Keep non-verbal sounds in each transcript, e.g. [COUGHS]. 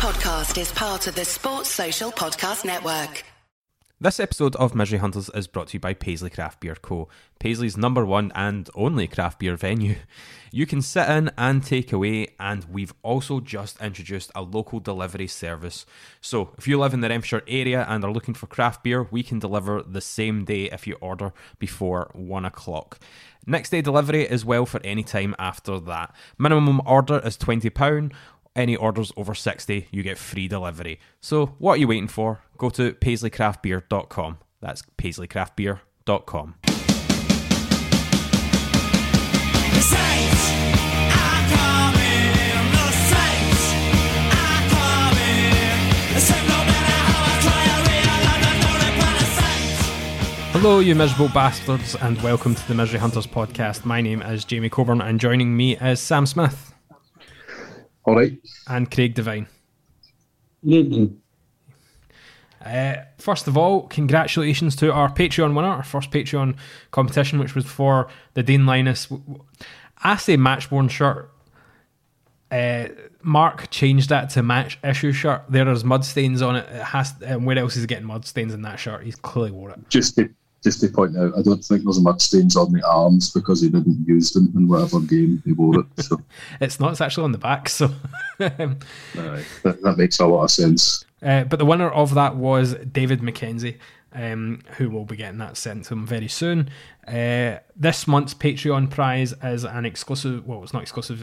podcast is part of the Sports Social Podcast Network. This episode of Misery Hunters is brought to you by Paisley Craft Beer Co., Paisley's number one and only craft beer venue. [LAUGHS] You can sit in and take away, and we've also just introduced a local delivery service. So, if you live in the Renfrewshire area and are looking for craft beer, we can deliver the same day if you order before one o'clock. Next day delivery is well for any time after that. Minimum order is £20 any orders over 60, you get free delivery. So, what are you waiting for? Go to paisleycraftbeer.com. That's paisleycraftbeer.com. Hello, you miserable bastards, and welcome to the Misery Hunters podcast. My name is Jamie Coburn, and joining me is Sam Smith All right. and Craig Devine. Mm-hmm. Uh, first of all, congratulations to our Patreon winner, our first Patreon competition, which was for the Dean Lyness. I say matchworn shirt. Uh, Mark changed that to match issue shirt. There is mud stains on it. It has. Um, where else is he getting mud stains in that shirt? He's clearly wore it. Just to just to point out, I don't think there's much stains on the arms because he didn't use them in whatever game he wore it. So [LAUGHS] It's not. It's actually on the back. So, [LAUGHS] um, uh, that, that makes a lot of sense. Uh, but the winner of that was David McKenzie, um, who will be getting that sent to him very soon. Uh, this month's Patreon prize is an exclusive. Well, it's not exclusive.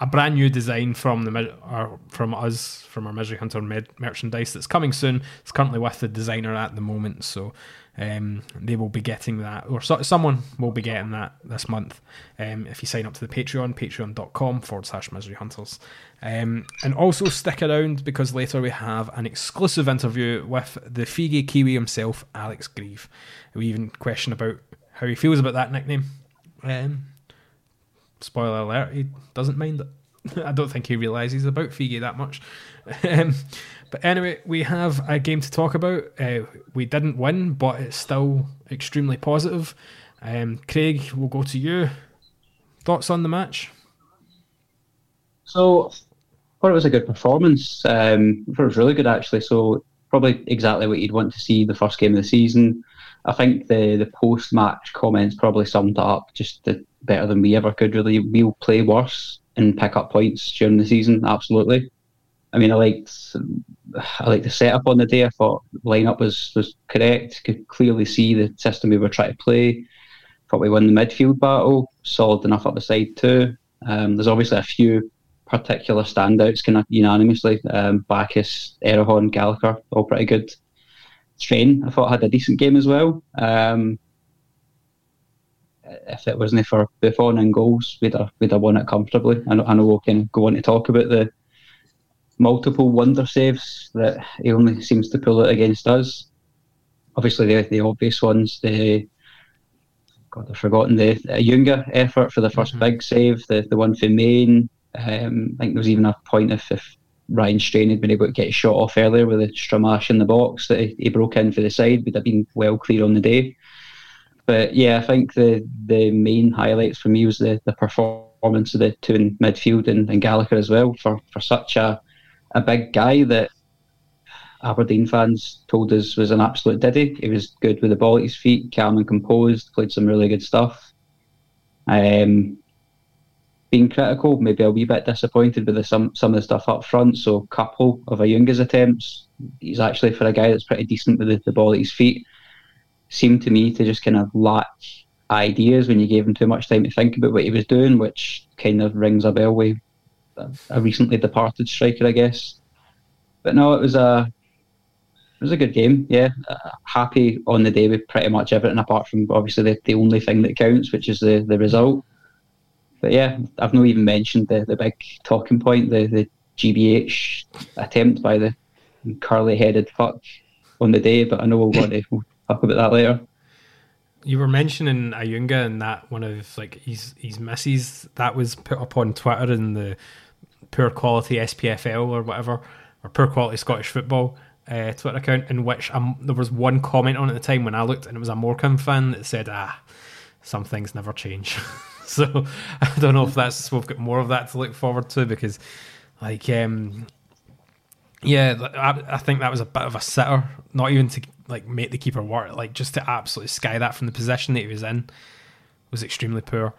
A brand new design from the from us from our Misery Hunter med- merchandise that's coming soon. It's currently with the designer at the moment, so um, they will be getting that, or so, someone will be getting that this month. Um, if you sign up to the Patreon, patreon.com forward slash misery hunters. Um, and also stick around because later we have an exclusive interview with the Feegie Kiwi himself, Alex Greive. We even question about how he feels about that nickname. Um, spoiler alert, he doesn't mind it. [LAUGHS] I don't think he realises about Feegie that much. [LAUGHS] Um, but anyway, we have a game to talk about. Uh, we didn't win, but it's still extremely positive. Um, Craig, we'll go to you. Thoughts on the match? So, I thought it was a good performance. Um, I thought it was really good actually. So, probably exactly what you'd want to see the first game of the season. I think the the post match comments probably summed up just the, better than we ever could. Really, we'll play worse and pick up points during the season. Absolutely. I mean, I liked I liked the setup on the day. I thought the lineup was was correct. Could clearly see the system we were trying to play. Thought we won the midfield battle. Solid enough up the side too. Um, there's obviously a few particular standouts, kind of unanimously. Um, Baccus, Erhahon, Gallagher, all pretty good. Train, I thought had a decent game as well. Um, if it wasn't for Buffon and goals, we'd have, we'd have won it comfortably. I know, I know we'll kind of go on to talk about the multiple wonder saves that he only seems to pull it against us. Obviously, the, the obvious ones, the God, I've forgotten the, the Junga effort for the 1st big save, the, the one for Maine. Um, I think there was even a point if, if Ryan Strain had been able to get shot off earlier with a Stramash in the box that he, he broke in for the side, would have been well clear on the day. But yeah, I think the the main highlights for me was the, the performance of the two in midfield and, and Gallagher as well for, for such a, a big guy that Aberdeen fans told us was an absolute diddy. He was good with the ball at his feet, calm and composed, played some really good stuff. Um, being critical, maybe a wee bit disappointed with the, some some of the stuff up front. So, a couple of Ayunga's attempts, he's actually for a guy that's pretty decent with the, the ball at his feet. Seemed to me to just kind of lack ideas when you gave him too much time to think about what he was doing, which kind of rings a bell with a recently departed striker, I guess. But no, it was a it was a good game. Yeah, uh, happy on the day with pretty much everything apart from obviously the, the only thing that counts, which is the, the result. But yeah, I've not even mentioned the, the big talking point, the, the GBH attempt by the curly headed fuck on the day. But I know we'll want to [LAUGHS] talk about that later. You were mentioning Ayunga and that one of like his his misses that was put up on Twitter in the poor quality SPFL or whatever or poor quality Scottish football uh, Twitter account in which um, there was one comment on at the time when I looked and it was a Morecambe fan that said ah some things never change [LAUGHS] so [LAUGHS] I don't know if that's we've got more of that to look forward to because like um Yeah, I, I think that was a bit of a sitter. Not even to like make the keeper work, like just to absolutely sky that from the position that he was in was extremely poor.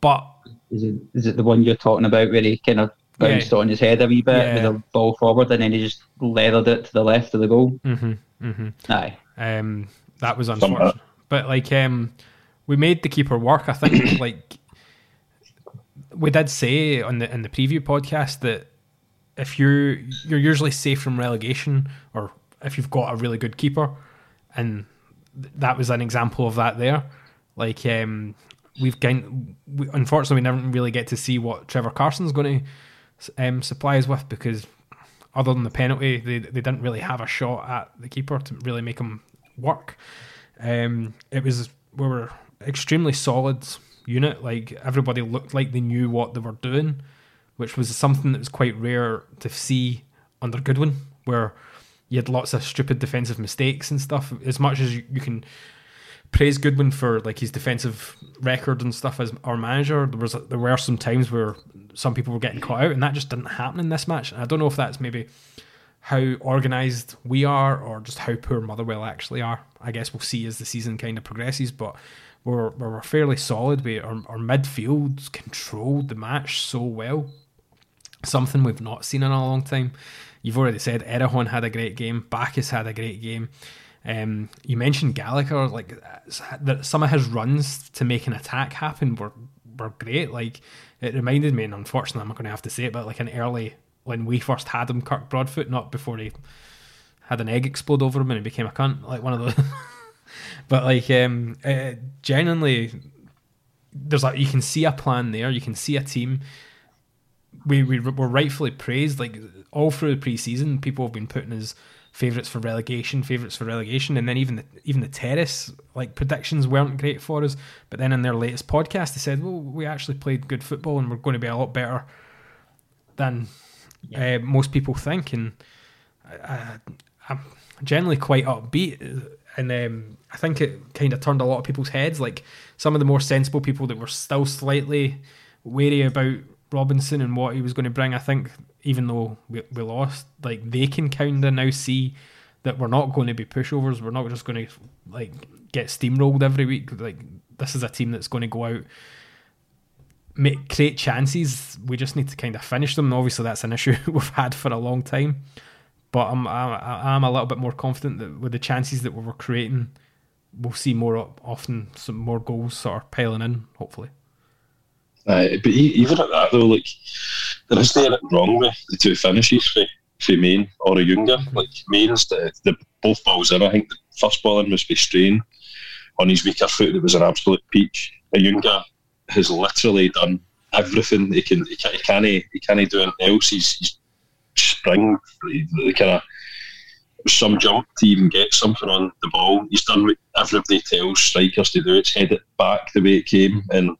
But Is it is it the one you're talking about where he kind of bounced Yeah. on his head a wee bit Yeah. with the ball forward and then he just leathered it to the left of the goal? mhm, mhm. Aye. Um, that was unfortunate. But like, um, we made the keeper work. I think [COUGHS] like we did say on the in the preview podcast that if you're you're usually safe from relegation, or if you've got a really good keeper, and th- that was an example of that there. Like, um, we've gained. We, unfortunately, we never really get to see what Trevor Carson's going to um, supply us with because other than the penalty, they they didn't really have a shot at the keeper to really make him work. Um, it was we were extremely solid unit. Like everybody looked like they knew what they were doing, which was something that was quite rare to see under Goodwin, where you had lots of stupid defensive mistakes and stuff. As much as you, you can praise Goodwin for like his defensive record and stuff as our manager, there was there were some times where some people were getting caught out, and that just didn't happen in this match. And I don't know if that's maybe how organised we are or just how poor Motherwell actually are. I guess we'll see as the season kind of progresses, but we're, we're fairly solid. We, our, our midfield controlled the match so well. Something we've not seen in a long time. You've already said Erhahon had a great game. Baccus had a great game. Um, you mentioned Gallagher. Like some of his runs to make an attack happen were were great. Like it reminded me, and unfortunately, I'm not going to have to say it, but like an early when we first had him, Kirk Broadfoot, not before he had an egg explode over him and he became a cunt. Like one of those. [LAUGHS] but like, um, uh, genuinely, there's like you can see a plan there. You can see a team. We we were rightfully praised. Like all through the preseason, people have been putting as favourites for relegation, favourites for relegation, and then even the even the terrace like predictions weren't great for us. But then in their latest podcast, they said, "Well, we actually played good football, and we're going to be a lot better than uh, most people think." And I, I'm generally quite upbeat, and um, I think it kind of turned a lot of people's heads. Like some of the more sensible people that were still slightly wary about Robinson and what he was going to bring. I think even though we, we lost, like they can kind of now see that we're not going to be pushovers. We're not just going to like get steamrolled every week. Like this is a team that's going to go out. Make create chances. We just need to kind of finish them. And obviously, that's an issue [LAUGHS] we've had for a long time but I'm, I'm I'm a little bit more confident that with the chances that we were creating, we'll see more often some more goals sort of piling in. Hopefully, Aye, but even at that though, like there is nothing wrong with the two finishes for for Main or Ayunga. Like Main's the, the both balls in. I think the first ball in must be strain on his weaker foot. It was an absolute peach. Ayunga has literally done everything he can. He can't. He can't, he can't do anything else. He's, he's spring, the kind of some jump to even get something on the ball. He's done what everybody tells strikers to do. It's head it back the way it came, and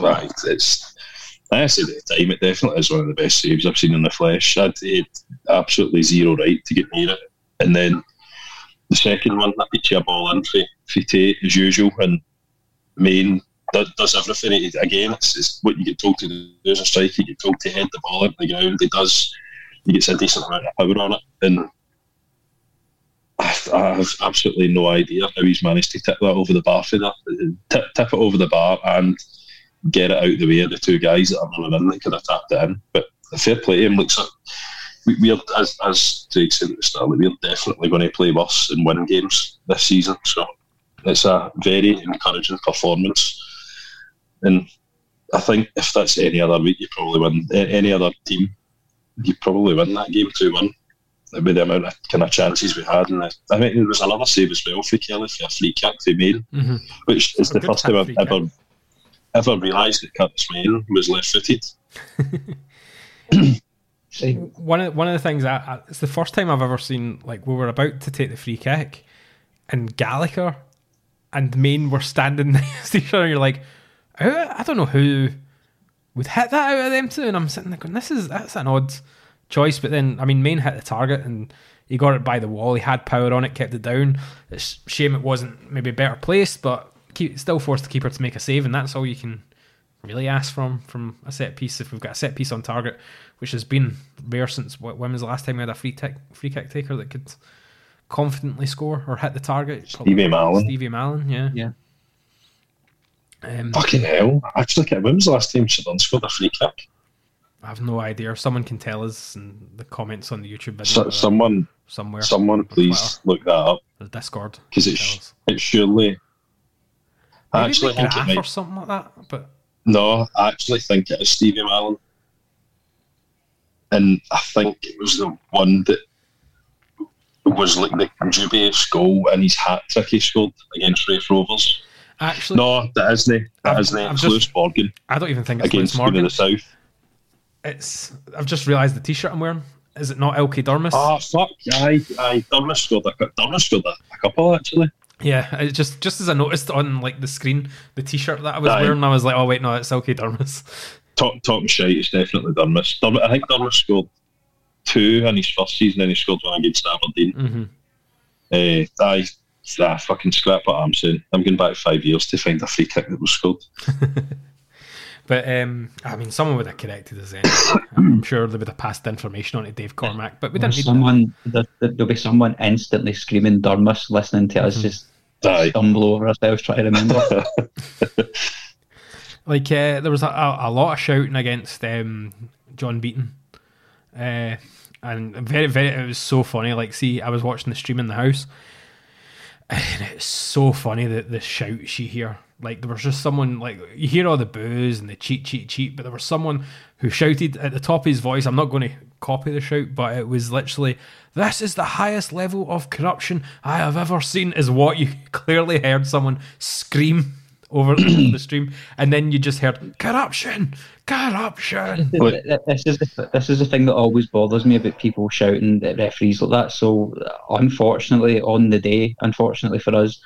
right, it's. I said at the time, it definitely is one of the best saves I've seen in the flesh. I'd absolutely zero right to get near it, and then the second one, that beat you a ball in for, Tait as usual, and Main does, does everything. Again, it's, it's what you get told to do as a striker. You get told to head the ball into the ground. He does. He gets a decent amount of power on it, and I, I have absolutely no idea how he's managed to tip that over the bar for that. Tip, tip it over the bar and get it out of the way of the two guys that are running in that could have tapped it in. But the fair play to him. Looks like we, we're as as Drake said at the start, we're definitely going to play worse and win games this season. So it's a very encouraging performance. And I think if that's any other week, you probably win. Any other team, you probably win that game two one. With the amount of kind of chances we had, and I I think there was another save as well for Kelly for a free kick they made, Mm-hmm. which is A the first time I've ever. kick. Ever realised that Curtis Main was left footed. [COUGHS] one of one of the things it's the first time I've ever seen like we were about to take the free kick, and Gallagher and Main were standing [LAUGHS] next to each other. And you're like, I don't know who would hit that out of them two, and I'm sitting there going, this is that's an odd choice. But then I mean, Main hit the target and he got it by the wall. He had power on it, kept it down. It's shame it wasn't maybe better placed, but keep, still forced the keeper to make a save, and that's all you can really ask from from a set piece if we've got a set piece on target, which has been rare since what, when was the last time we had a free kick free kick taker that could confidently score or hit the target? Stevie Mallan. Stevie Mallan, yeah. Yeah. Um, Fucking hell. I Actually, when was the last time Siobhan scored a free kick? I have no idea. Someone can tell us in the comments on the YouTube video So, someone, somewhere. someone, or please look that up the Discord. because it's us. it's surely. I Maybe actually think it graph or something like that. But No, I actually think it is Stevie Mallan, and I think it was the one that was like the dubious goal and his hat trick he scored against Raith Rovers. actually, No, that isn't. That isn't. It's just- Lewis Morgan I don't even think it's against Lewis Morgan. of the South. It's. I've just realised the T-shirt I'm wearing. Is it not Ilkay Durmus? Oh fuck! Aye, aye. Dermot scored a Dermot scored a, a couple actually. Yeah, it just just as I noticed on like the screen, the T-shirt that I was Aye. wearing, I was like, oh wait, no, it's Ilkay Durmus. Top top shite is definitely Dermot. Dermot. I think Dermot scored two in his first season, and he scored one against Aberdeen. hmm Uh, aye, ah, fucking scrap what I'm saying. I'm going back five years to find a free kick that was scored. [LAUGHS] But um, I mean, someone would have corrected us. Anyway. [COUGHS] I'm sure they would have passed the information on to Dave Cormack, but we didn't There's need someone there, there'll be someone instantly screaming Durmus listening to Mm-hmm. us just Aye. stumble over ourselves trying to remember. [LAUGHS] like uh, there was a, a, lot of shouting against um, John Beaton, uh, and very very it was so funny. Like, see, I was watching the stream in the house, and it's so funny that the shouts you hear. Like there was just someone like you hear all the boos and the cheat cheat cheat, but there was someone who shouted at the top of his voice. I'm not going to copy the shout, but it was literally, "This is the highest level of corruption I have ever seen." Is what you [LAUGHS] clearly heard someone scream [CLEARS THROAT] over the stream, and then you just heard corruption, corruption. This is the, this is the thing that always bothers me about people shouting at referees like that. So unfortunately, on the day, unfortunately for us,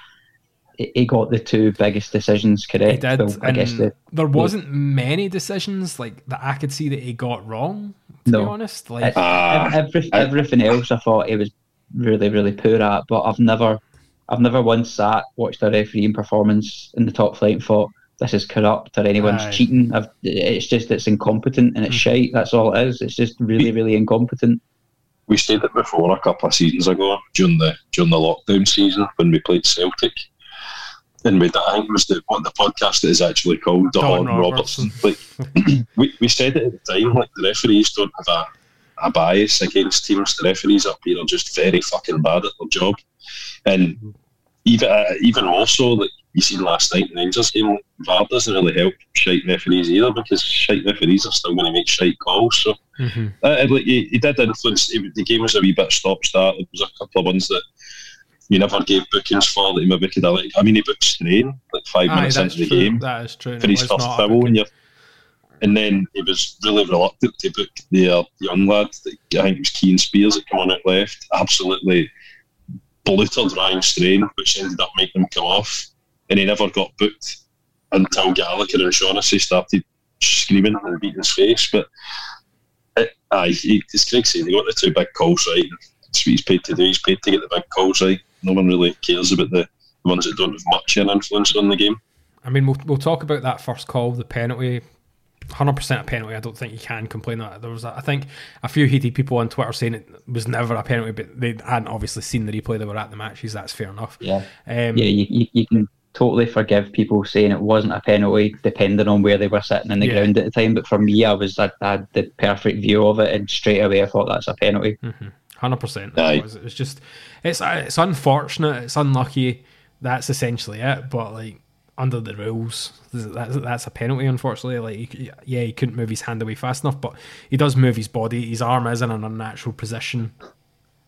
he he got the two biggest decisions He correct. did, Well, I guess the, there wasn't many decisions like that I could see that he got wrong. To be No. honest, like Ev- ah. every, everything else I thought he was really, really poor at, but I've never I've never once sat, watched a refereeing performance in the top flight and thought this is corrupt or anyone's Aye. cheating. I've, it's just it's incompetent and it's hmm. shite. That's all it is. It's just really, really incompetent. we said it before a couple of seasons ago during the during the lockdown season when we played Celtic. And we, I think it was the what the podcast is actually called, the Don Hon Robertson. Like we, we said it at the time, like the referees don't have a, a bias against teams. The referees up here are just very fucking bad at their job, and even uh, even more so, like you seen last night in the Rangers game, VAR doesn't really help shite referees either because shite referees are still going to make shite calls. So mhm. uh, and, like, he, he did influence. It, the game was a wee bit stop start. There was a couple of ones that you never gave bookings for that he maybe could have. Like, I mean, he booked Strain like five Aye, minutes into the true. game That is true. for his first foul, and, and then he was really reluctant to book the uh, young lad. That, I think it was Keane Spears that came on at left. Absolutely belittled Ryan Strain, which ended up making him come off, and he never got booked until Gallagher and Shaughnessy started screaming and beating his face. But it, aye, he, as Craig said, he got the two big calls right. That's what he's paid to do. He's paid to get the big calls right. No one really cares about the ones that don't have much of an influence on the game. I mean, we'll, we'll talk about that first call, the penalty. 100% a penalty. I don't think you can complain that. There was, a, I think, a few heated people on Twitter saying it was never a penalty, but they hadn't obviously seen the replay. They were at the matches. That's fair enough. Yeah, Um, yeah. You, you, you can totally forgive people saying it wasn't a penalty, depending on where they were sitting in the Yeah. ground at the time. But for me, I was I, I had the perfect view of it, and straight away I thought that's a penalty. Hundred percent. Aye. It was. Just. It's uh, it's unfortunate. It's unlucky. That's essentially it. But like under the rules, that's that's a penalty. Unfortunately, like he- yeah, he couldn't move his hand away fast enough, but he does move his body. His arm is in an unnatural position.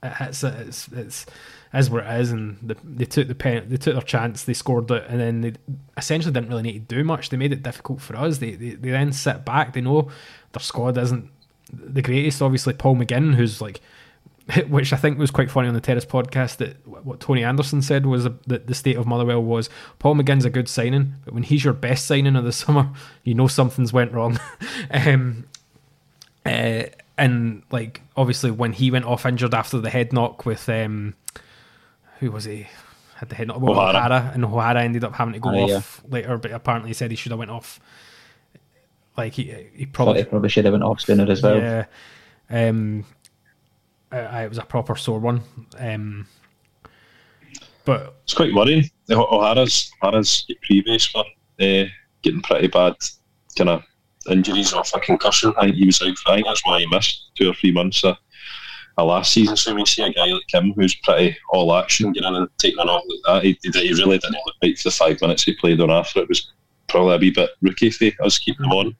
It hits it. It's it's is where it is, and the, they took the pen. They took their chance. They scored it, and then they essentially didn't really need to do much. They made it difficult for us. They they, they then sit back. They know their squad isn't the greatest. Obviously, Paul McGinn, who's like [LAUGHS] which I think was quite funny on the Terrace podcast. That what Tony Anderson said was that the state of Motherwell was Paul McGinn's a good signing, but when he's your best signing of the [LAUGHS] summer, you know something's went wrong. [LAUGHS] um, uh, and like obviously when he went off injured after the head knock with um, who was he? Had the head knock. Well, O'Hara. O'Hara, and O'Hara ended up having to go Aye, off later, but apparently he said he should have went off Like he he probably he probably should have went off sooner as well. yeah. Um, it was a proper sore one. Um, but It's quite worrying. O'Hara's O'Hara's previous for uh, getting pretty bad kind of injuries off a concussion. I think he was out for. I think that's why he missed two or three months of, of last season. So when you see a guy like him who's pretty all action, getting in and taking a knock like that, he, he really didn't look right for the five minutes he played on after. It was probably a wee bit rookie for us keeping him on.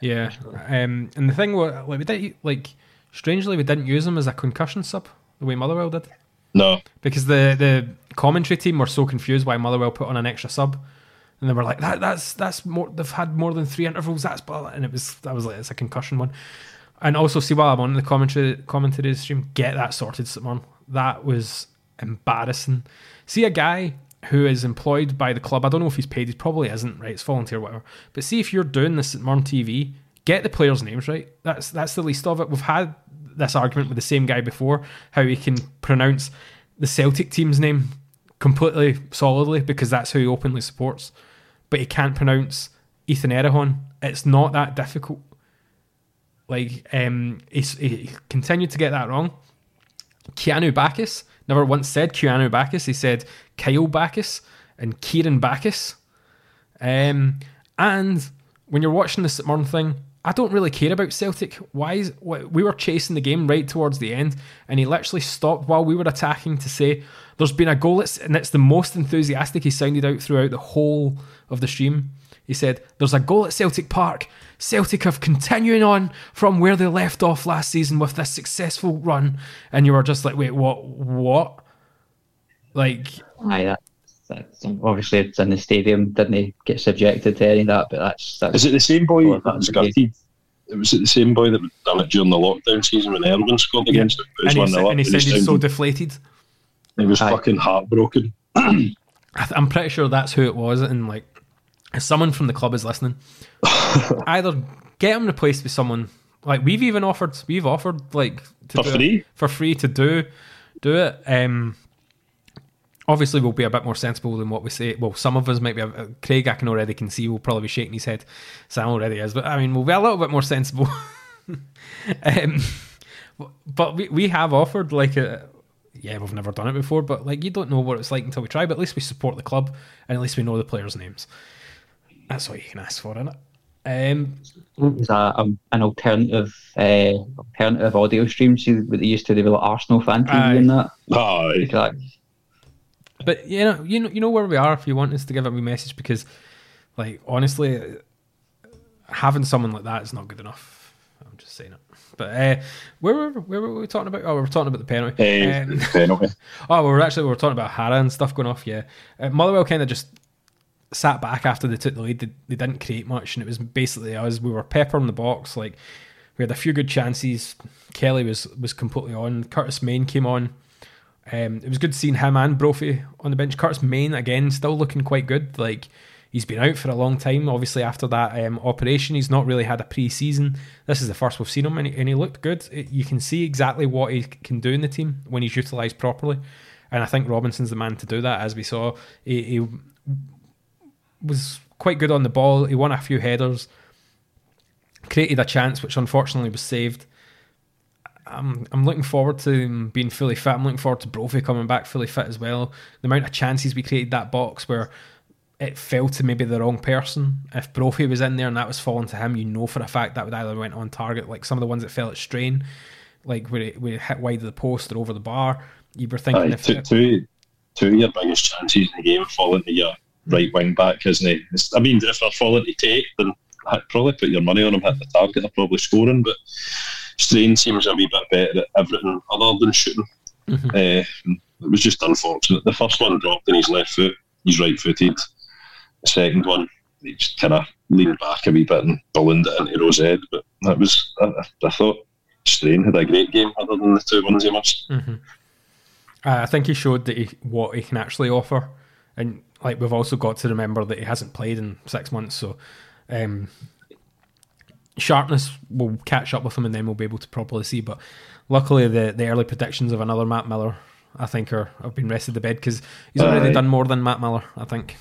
Yeah, um, and the thing was, like we did, like strangely, we didn't use him as a concussion sub the way Motherwell did. No, because the the commentary team were so confused why Motherwell put on an extra sub, and they were like, "That that's that's more. They've had more than three intervals. That's blah." And it was that was like it's a concussion one. And also, see while I'm on the commentary commentary stream, get that sorted, Simon. That was embarrassing. See a guy who is employed by the club. I don't know if he's paid. He probably isn't. Right, it's volunteer, whatever. But see if you're doing this at Murn TV, get the players' names right. That's that's the least of it. We've had this argument with the same guy before, how he can pronounce the Celtic team's name completely solidly because that's who he openly supports, but he can't pronounce Ethan Erhahon. It's not that difficult. Like, um, he's, he continued to get that wrong. Keanu Baccus never once said Keanu Baccus. He said Kyle Baccus and Kieran Baccus. Um, and when you're watching the St Mirren thing, I don't really care about Celtic. Why is we were chasing the game right towards the end, and he literally stopped while we were attacking to say, "There's been a goal," it's, and it's the most enthusiastic he sounded out throughout the whole of the stream. He said, "There's a goal at Celtic Park. Celtic have continuing on from where they left off last season with this successful run," and you were just like, "Wait, what? What?" Like, Aye, that, that's obviously it's in the stadium. Didn't he get subjected to any of that? But that's that's is it the same boy that that's skirted? It was it the same boy that done it during the lockdown season when Erwin scored against it. It and he, one sa- nil and he said he's so deflated. he was Aye. fucking heartbroken. [CLEARS THROAT] I th- I'm pretty sure that's who it was, and like, if someone from the club is listening, [LAUGHS] either get him replaced with someone like we've even offered. We've offered like to For do it- free? for free to do do it. Um, obviously, we'll be a bit more sensible than what we say. Well, some of us might be. Craig, I can already can see, will probably be shaking his head. Sam already is, but I mean, we'll be a little bit more sensible. [LAUGHS] um, but we we have offered like a yeah, we've never done it before, but like you don't know what it's like until we try. But at least we support the club, and at least we know the players' names. That's what you can ask for, isn't it? Um, Is a, um, an alternative uh, alternative audio stream. See what they used to do with like Arsenal fan TV Aye. and that. Aye. Exactly. But you know, you know, you know where we are. If you want us to give a wee message, because like honestly, having someone like that is not good enough. I'm just saying it. But uh, where were where were we talking about? Oh, we were talking about the penalty. Eh, Um, penalty. [LAUGHS] Oh, we were actually we were talking about Hara and stuff going off. Yeah, uh, Motherwell kind of just sat back after they took the lead. They, they didn't create much, and it was basically us. We were peppering the box. Like we had a few good chances. Kelly was was completely on. Curtis Main came on. Um, it was good seeing him and Brophy on the bench. Curtis Main again, still looking quite good. Like he's been out for a long time. Obviously, after that um, operation, he's not really had a pre-season. This is the first we've seen him, and he, and he looked good. It- you can see exactly what he can do in the team when he's utilised properly. And I think Robinson's the man to do that. As we saw, he, he was quite good on the ball. He won a few headers, created a chance, which unfortunately was saved. I'm, I'm looking forward to being fully fit. I'm looking forward to Brophy coming back fully fit as well. The amount of chances we created that box where it fell to maybe the wrong person. If Brophy was in there and that was falling to him, you know for a fact that would either went on target, like some of the ones that fell at strain, like where it, where it hit wide of the post or over the bar. You were thinking Aye, if two, it, two, two of your biggest chances in the game fall into your hmm. right wing back, isn't it? It's- I mean, if they're falling to take, then I'd probably put your money on them, hit the target, they're probably scoring. But Strain seems a wee bit better at everything other than shooting. Mm-hmm. Uh, it was just unfortunate. The first one dropped in his left foot, he's right footed. The second one, he just kind of leaned back a wee bit and ballooned it into Rose Ed. But that was, I, I thought Strain had a great game other than the two ones he missed. Uh, I think he showed that he, what he can actually offer, and like we've also got to remember that he hasn't played in six months, so um, sharpness will catch up with him, and then we'll be able to properly see. But luckily, the the early predictions of another Matt Millar, I think, are have been rested to bed because he's already Aye. done more than Matt Millar. I think.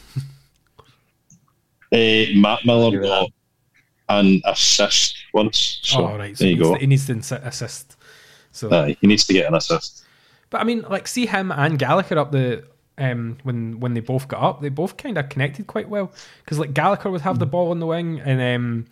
Uh, Matt Millar Agree with got an assist once. So oh, right. So there he you needs, go. to, he needs to insi- assist. So, Aye, he needs to get an assist. but I mean, like, see him and Gallagher up the um when when they both got up, they both kind of connected quite well because like Gallagher would have the ball on the wing and um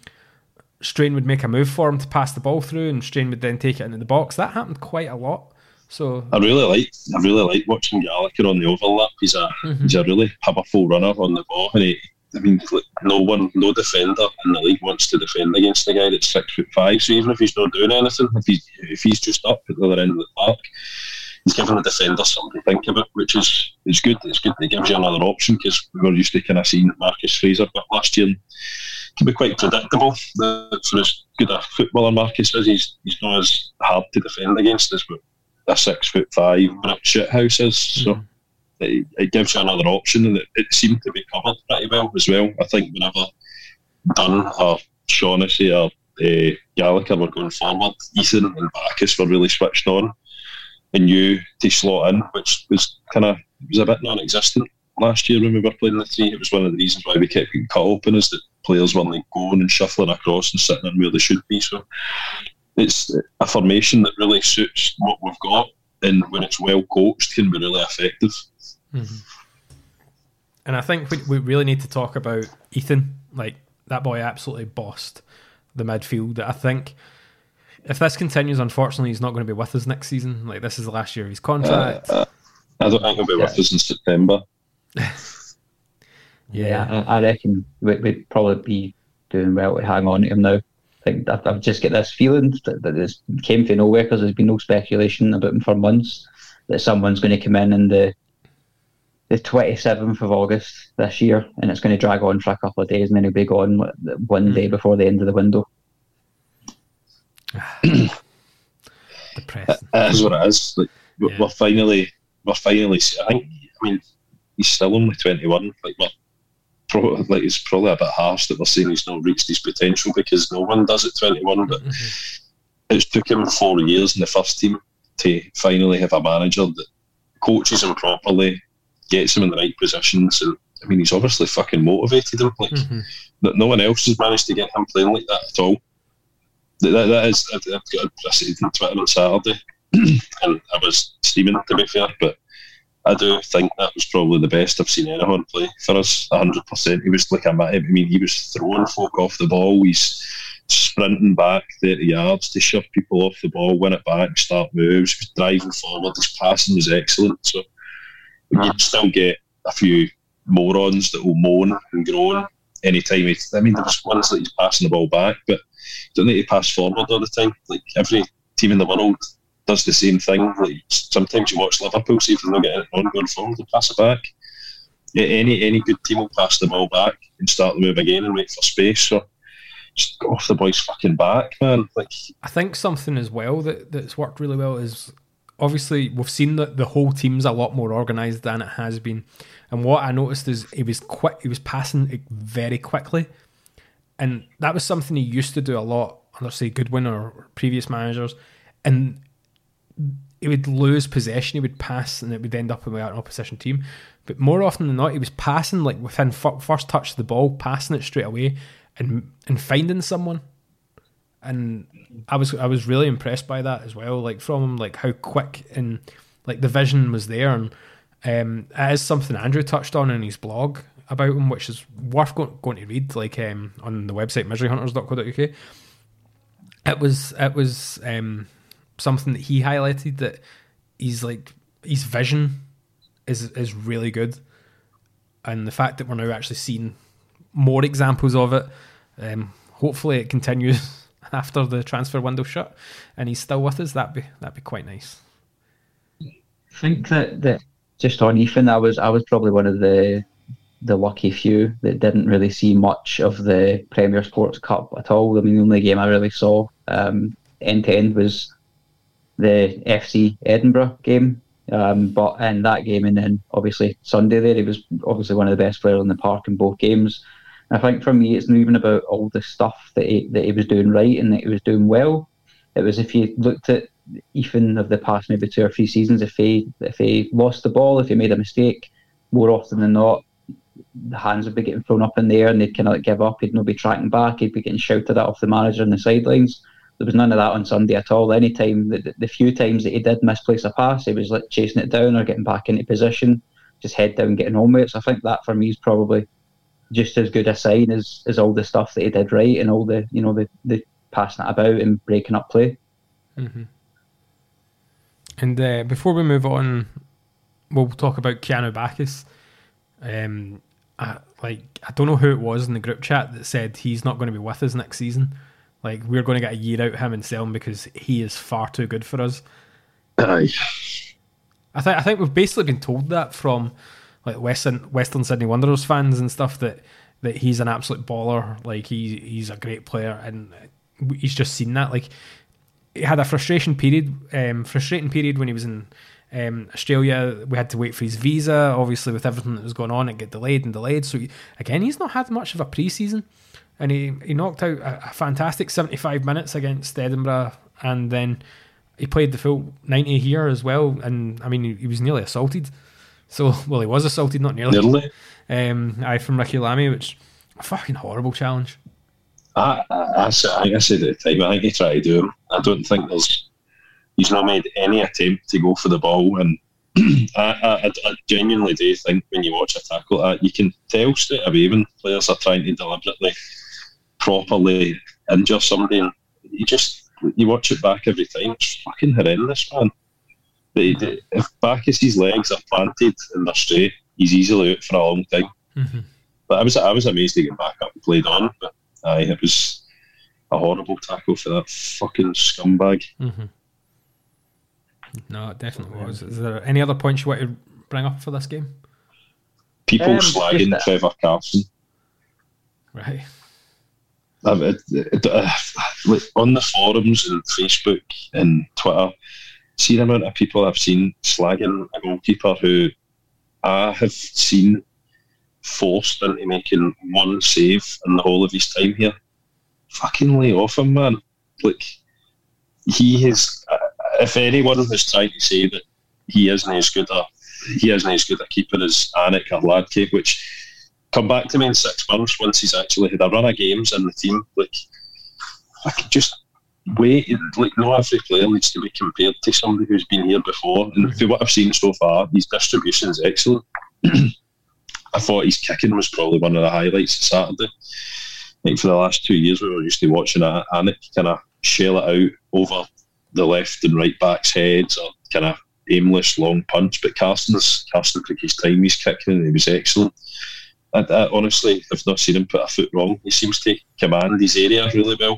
Strain would make a move for him to pass the ball through, and Strain would then take it into the box. That happened quite a lot. So I really like I really like watching Gallagher on the overlap. He's a mhm. he's a really powerful runner on the ball, and he, I mean, no one, no defender in the league wants to defend against a guy that's six foot five. So even if he's not doing anything, if he's if he's just up at the other end of the park, he's giving the defender something to think about, which is is good. It's good. It gives you another option because we were used to kind of seeing Marcus Fraser, but last year can be quite predictable. The, for as good a footballer Marcus is, he's he's not as hard to defend against as what a six foot five brick shit house is. So it, it gives you another option, and it, it seemed to be covered pretty well as well. I think whenever Dunne or Shaughnessy or uh, Gallagher were going forward, Ethan and Baccus were really switched on and you to slot in, which was kind of was a bit non-existent last year when we were playing the three. It was one of the reasons why we kept getting cut open is that players weren't like, going and shuffling across and sitting in where they should be. So it's a formation that really suits what we've got, and when it's well coached, can be really effective. Mm-hmm. And I think we, we really need to talk about Ethan. Like that boy absolutely bossed the midfield. I think if this continues, unfortunately, he's not going to be with us next season. Like this is the last year of his contract. Uh, uh, I don't think he'll be with us in September. Yeah, I, I reckon we, we'd probably be doing well to hang on to him now. I think I've, I've just get this feeling that, that this came from nowhere because there's been no speculation about him for months that someone's going to come in in the the 27th of August this year and it's going to drag on for a couple of days and then he'll be gone one day hmm. before the end of the window. [SIGHS] Depressing. It is what it is. Like we- Yeah. we're finally, we're finally. I think. I mean, he's still only twenty one. Like we're pro- like it's probably a bit harsh that we're saying he's not reached his potential because no one does at twenty one. But it's took him four years in the first team to finally have a manager that coaches him properly, gets him in the right positions, and I mean he's obviously fucking motivated. Like Mhm. that no one else has managed to get him playing like that at all. That, that, that is, I've, I've got a said on Twitter on Saturday, [CLEARS THROAT] and I was steaming to be fair, but I do think that was probably the best I've seen anyone play for us. hundred percent. He was like a I mean, he was throwing folk off the ball. He's sprinting back thirty yards to shove people off the ball, win it back, start moves, he was driving forward. His passing was excellent. So you'd ah. still get a few morons that will moan and groan anytime. He, I mean, there was ones that he's passing the ball back, but you don't need to pass forward all the time. Like every team in the world does the same thing. Like sometimes you watch Liverpool, see if they're not getting it on going forward, they pass it back. Yeah, any any good team will pass the ball back and start the move again and wait for space. So just go off the boy's fucking back, man. Like I think something as well that, that's worked really well is obviously we've seen that the whole team's a lot more organised than it has been. And what I noticed is he was quick he was passing very quickly. And that was something he used to do a lot under say Goodwin or previous managers. And he would lose possession, he would pass and it would end up with an opposition team. But more often than not, he was passing like within f- first touch of the ball, passing it straight away and and finding someone and I was I was really impressed by that as well. Like from him, like how quick and like the vision was there, and um, it is something Andrew touched on in his blog about him, which is worth going, going to read. Like um, on the website miseryhunters.co.uk. It was it was um, something that he highlighted that he's like his vision is is really good, and the fact that we're now actually seeing more examples of it. Um, hopefully, it continues [LAUGHS] after the transfer window shut, and he's still with us. That'd be that'd be quite nice. I think that, that just on Ethan, I was I was probably one of the the lucky few that didn't really see much of the Premier Sports Cup at all. I mean, the only game I really saw um, end to end was the FC Edinburgh game. Um, but in that game, and then obviously Sunday there, he was obviously one of the best players in the park in both games. I think for me, it's not even about all the stuff that he, that he was doing right and that he was doing well. It was if you looked at Ethan of the past maybe two or three seasons, if he if he lost the ball, if he made a mistake, more often than not, the hands would be getting thrown up in the air and they'd kind of like give up. He'd not be tracking back. He'd be getting shouted at off the manager on the sidelines. There was none of that on Sunday at all. Any time, the, the few times that he did misplace a pass, he was like chasing it down or getting back into position, just head down, getting on with it. So I think that for me is probably just as good a sign as, as all the stuff that he did right and all the you know the, the passing it about and breaking up play. And uh, before we move on, we'll talk about Keanu Baccus. Um, I, like I don't know who it was in the group chat that said he's not going to be with us next season. Like we're going to get a year out of him and sell him because he is far too good for us. Aye. I think I think we've basically been told that from like Western Western Sydney Wanderers fans and stuff that that he's an absolute baller. Like he he's a great player, and he's just seen that. Like he had a frustration period, um, frustrating period when he was in um, Australia. We had to wait for his visa. Obviously, with everything that was going on, it get delayed and delayed. So he, again, he's not had much of a preseason, and he he knocked out a, a fantastic seventy five minutes against Edinburgh, and then he played the full 90 here as well and i mean he, he was nearly assaulted so [LAUGHS] well he was assaulted not nearly Nearly. um i from Ricki Lamie, which a fucking horrible challenge I, I, I, said- I think I said at the time, I think he tried to do him. I don't think there's, he's not made any attempt to go for the ball. And [CLEARS THROAT] I, I, I genuinely do think when you watch a tackle like that, you can tell straight away when players are trying to deliberately, properly injure somebody. And you just, you watch it back every time, it's fucking horrendous, man. The, the, if Baccus's legs are planted and they're straight, he's easily out for a long time. Mhm. But I was I was amazed to get back up and played on. But aye, it was a horrible tackle for that fucking scumbag. no it definitely was is there any other points you want to bring up for this game People Um, slagging just that- Trevor Carson. right It- uh, on the forums and Facebook and Twitter, see the amount of people I've seen slagging a goalkeeper who I have seen forced into making one save in the whole of his time here. Fucking lay off him, man. Like, he is, uh, if anyone has tried to say that he isn't as good a he isn't as good a keeper as Alnwick or Hladky, which come back to me in six months once he's actually had a run of games in the team. Like, I could just wait. Like, no every player needs to be compared to somebody who's been here before. And for what I've seen so far, his distribution is excellent. [CLEARS THROAT] I thought his kicking was probably one of the highlights of Saturday. Like for the last two years, we were used to watching a- Alnwick kind of shell it out over the left and right back's heads or kind of aimless long punch. But Carson's Carson took his time. He's kicking and he was excellent. I, I honestly have not seen him put a foot wrong. He seems to command his area really well.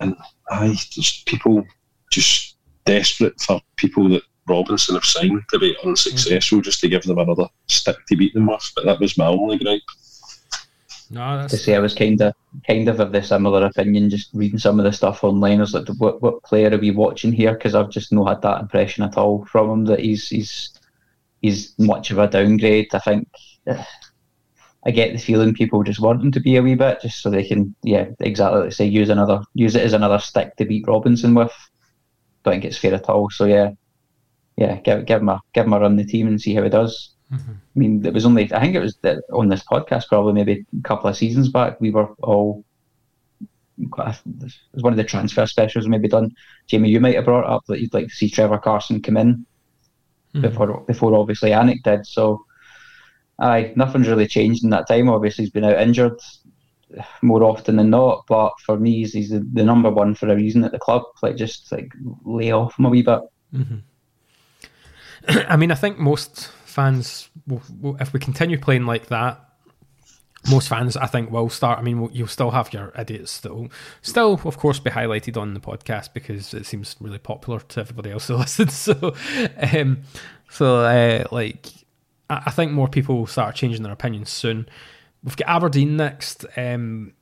And I there's people just desperate for people that Robinson have signed to be unsuccessful mm. just to give them another stick to beat them with. But that was my only gripe. no to say I was kind of kind of of the similar opinion. Just reading some of the stuff online, I was like, "What what player are we watching here?" Because I've just not had that impression at all from him that he's he's he's much of a downgrade. I think I get the feeling people just want him to be a wee bit, just so they can, yeah, exactly like say use another use it as another stick to beat Robinson with. Don't think it's fair at all. So yeah, yeah, give give him a give him a run the team and see how he does. Mm-hmm. I mean, it was only I think it was on this podcast probably maybe a couple of seasons back we were all. a- It was one of the transfer specials maybe done. Jamie, you might have brought up that you'd like to see Trevor Carson come in mm-hmm. before before obviously Alnwick did. So, aye, nothing's really changed in that time. Obviously, he's been out injured more often than not. But for me, he's, he's the, the number one for a reason at the club. Like just like lay off him a wee bit. [CLEARS THROAT] I mean, I think most fans, if we continue playing like that, most fans, I think, will start. I mean, you'll still have your idiots that will still, of course, be highlighted on the podcast because it seems really popular to everybody else who [LAUGHS] listens. So, um, so uh, like, I, think more people will start changing their opinions soon. We've got Aberdeen next. Um,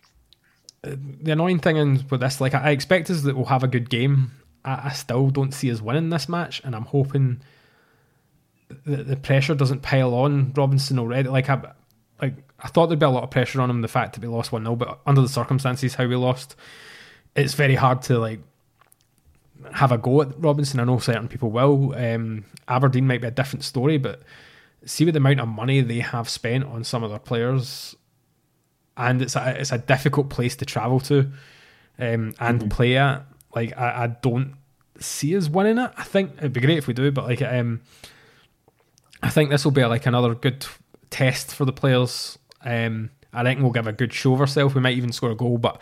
the annoying thing in, with this, like, I, I expect is that we'll have a good game. I, I still don't see us winning this match, and I'm hoping that the pressure doesn't pile on Robinson already. Like I, like I thought there'd be a lot of pressure on him the fact that we lost one 0 but under the circumstances how we lost, it's very hard to like have a go at Robinson. I know certain people will. Um, Aberdeen might be a different story, but see with the amount of money they have spent on some of their players, and it's a it's a difficult place to travel to, um, and play at. Like I, I don't see us winning it. I think it'd be great if we do, but like um, I think this will be like another good test for the players. Um, I reckon we'll give a good show of ourselves. We might even score a goal, but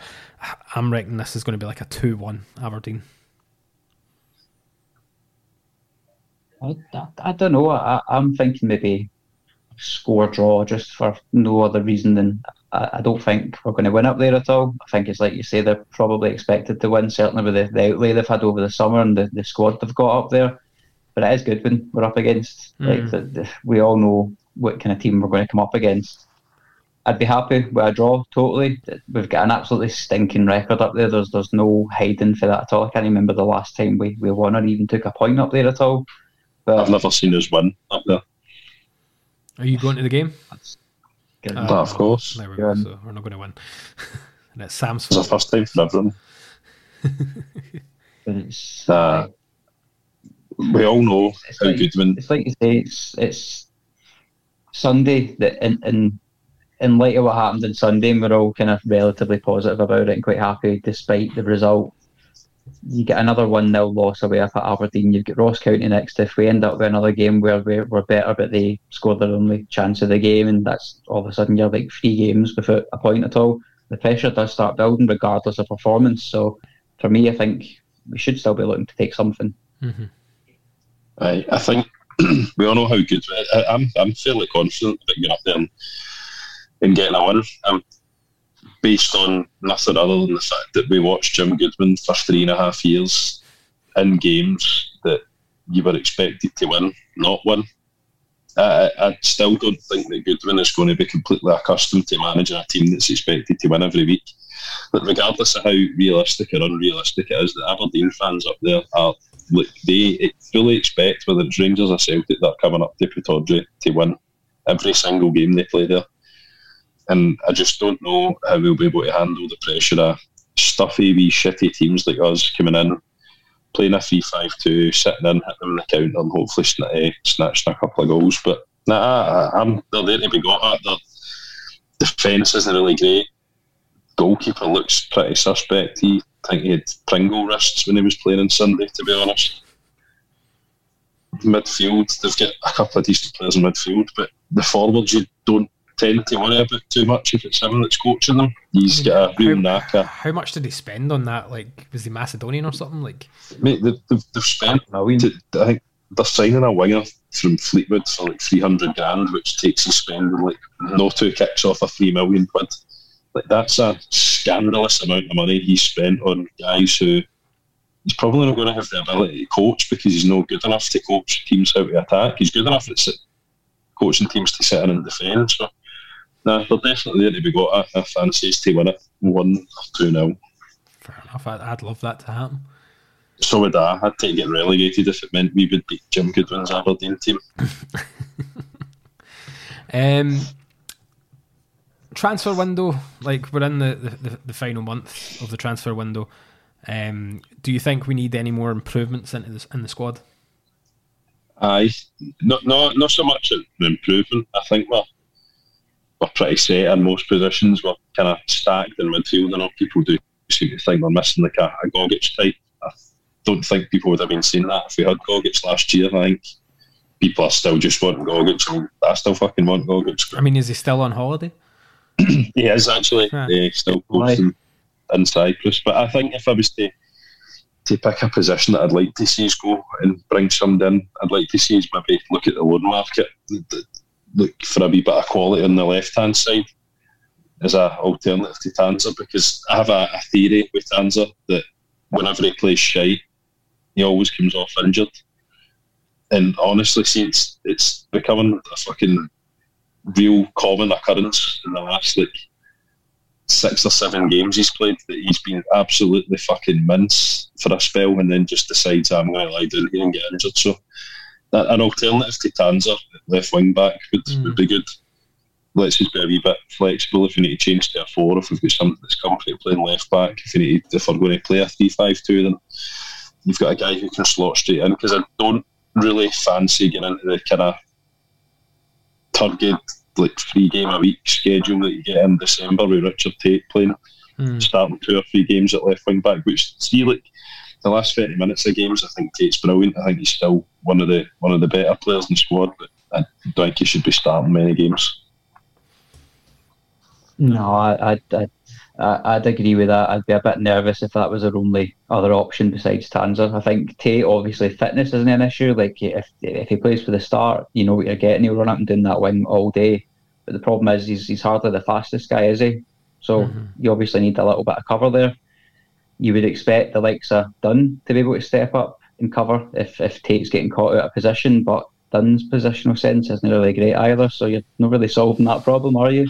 I'm reckoning this is going to be like a two-one Aberdeen. I, I, I don't know. I, I'm thinking maybe score draw just for no other reason than I, I don't think we're going to win up there at all. I think it's like you say, they're probably expected to win, certainly with the, the outlay they've had over the summer and the, the squad they've got up there. But it is good when we're up against. Like mm. the, the, we all know what kind of team we're going to come up against. I'd be happy with a draw totally. We've got an absolutely stinking record up there. There's there's no hiding for that at all. I can't remember the last time we, we won or even took a point up there at all. But I've never seen us win up there. Are you going to the game? Uh, of course, There we go. Yeah. So we're not going to win. [LAUGHS] and it's Sam's it's the first time for everyone. [LAUGHS] but it's, Uh, we all know It's how like- good when it's like you say, it's it's Sunday that in, in in light of what happened on Sunday, and we're all kind of relatively positive about it and quite happy despite the result. You get another one 0 loss away up at Aberdeen. You've got Ross County next. If we end up with another game where we're, we're better, but they score their only chance of the game, and that's all of a sudden you're like three games without a point at all. The pressure does start building regardless of performance. So for me, I think we should still be looking to take something. I, I think [CLEARS THROAT] we all know how good. I, I'm I'm fairly confident about getting up there and, and getting a win. Um, based on nothing other than the fact that we watched Jim Goodwin for three and a half years in games that you were expected to win, not win. I, I still don't think that Goodwin is going to be completely accustomed to managing a team that's expected to win every week. But regardless of how realistic or unrealistic it is, the Aberdeen fans up there are like they fully expect whether it's Rangers or Celtic that are coming up to Pittodrie to win every single game they play there. And I just don't know how we'll be able to handle the pressure of stuffy wee shitty teams like us coming in, playing a 3-5-2, sitting in, hitting them in the counter and hopefully sn- eh, snatching a couple of goals. But nah, I, I'm, they're there to be got at. Their defence isn't really great. Goalkeeper looks pretty suspect. He I think he had Pringle wrists when he was playing on Sunday, to be honest. Midfield, they've got a couple of decent players in midfield, but the forwards you don't tend to worry about too much if it's him that's coaching them. He's hmm. got a real How, knack of how much did he spend on that? Like, was he Macedonian or something? Like, Mate, they've, they've, they've spent. Million. To, I think they're signing a winger from Fleetwood for like three hundred grand, which takes his spending like no two kicks off a three million quid. Like that's a scandalous amount of money he spent on guys who he's probably not going to have the ability to coach because he's not good enough to coach teams how to attack. He's good enough at sit, coaching teams to sit in and defend. So, nah, they're definitely there to be got. I, I fancy to win it one two nil. fair enough. I'd, I'd love that to happen. So would I. I'd take get relegated if it meant we would beat Jim Goodwin's Aberdeen team. [LAUGHS] Um, transfer window, like we're in the, the, the, the final month of the transfer window. Um, do you think we need any more improvements into this in the squad? Aye, not not not so much an improvement. I think we're we're pretty set in most positions. We're kind of stacked in midfield. and know people do seem to think we're missing like a, a Gogic type. I don't think people would have been seeing that if we had Gogic last year. I think people are still just wanting Gogic, I still fucking want Gogic. I mean, is he still on holiday? [CLEARS THROAT] He is actually Right. yeah, still coaching in Cyprus. But I think if I was to to pick a position that I'd like to see us go and bring somebody in, I'd like to see us maybe look at the loan market, look for a wee bit of quality on the left hand side as a alternative to Tanser because I have a, a theory with Tanser that whenever he plays shy, he always comes off injured. And honestly, see, it's becoming a fucking real common occurrence in the last like six or seven games he's played that he's been absolutely fucking mince for a spell and then just decides I'm going to lie down here and get injured. So an alternative to Tanser, left wing back, would, Mm. would be good. Let's just be a wee bit flexible if we need to change to a four, if we've got somebody that's comfortable playing left back, if we need if we're going to play a three five two, then you've got a guy who can slot straight in because I don't really fancy getting into the kind of turgid like three game a week schedule that you get in December with Richard Tait playing, starting two or three games at left wing back. Which see like the last thirty minutes of games, I think Tait's brilliant. I think he's still one of the one of the better players in the squad, but I don't think he should be starting many games. No, I, I'd, I'd, I- I'd agree with that. I'd be a bit nervous if that was our only other option besides Tanser. I think Tait, obviously, fitness isn't an issue. Like, if if he plays for the start, you know what you're getting. He'll run up and down that wing all day. But the problem is, he's, he's hardly the fastest guy, is he? So mm-hmm. you obviously need a little bit of cover there. You would expect the likes of Dunne to be able to step up and cover if, if Tait's getting caught out of position, but Dunne's positional sense isn't really great either, so you're not really solving that problem, are you?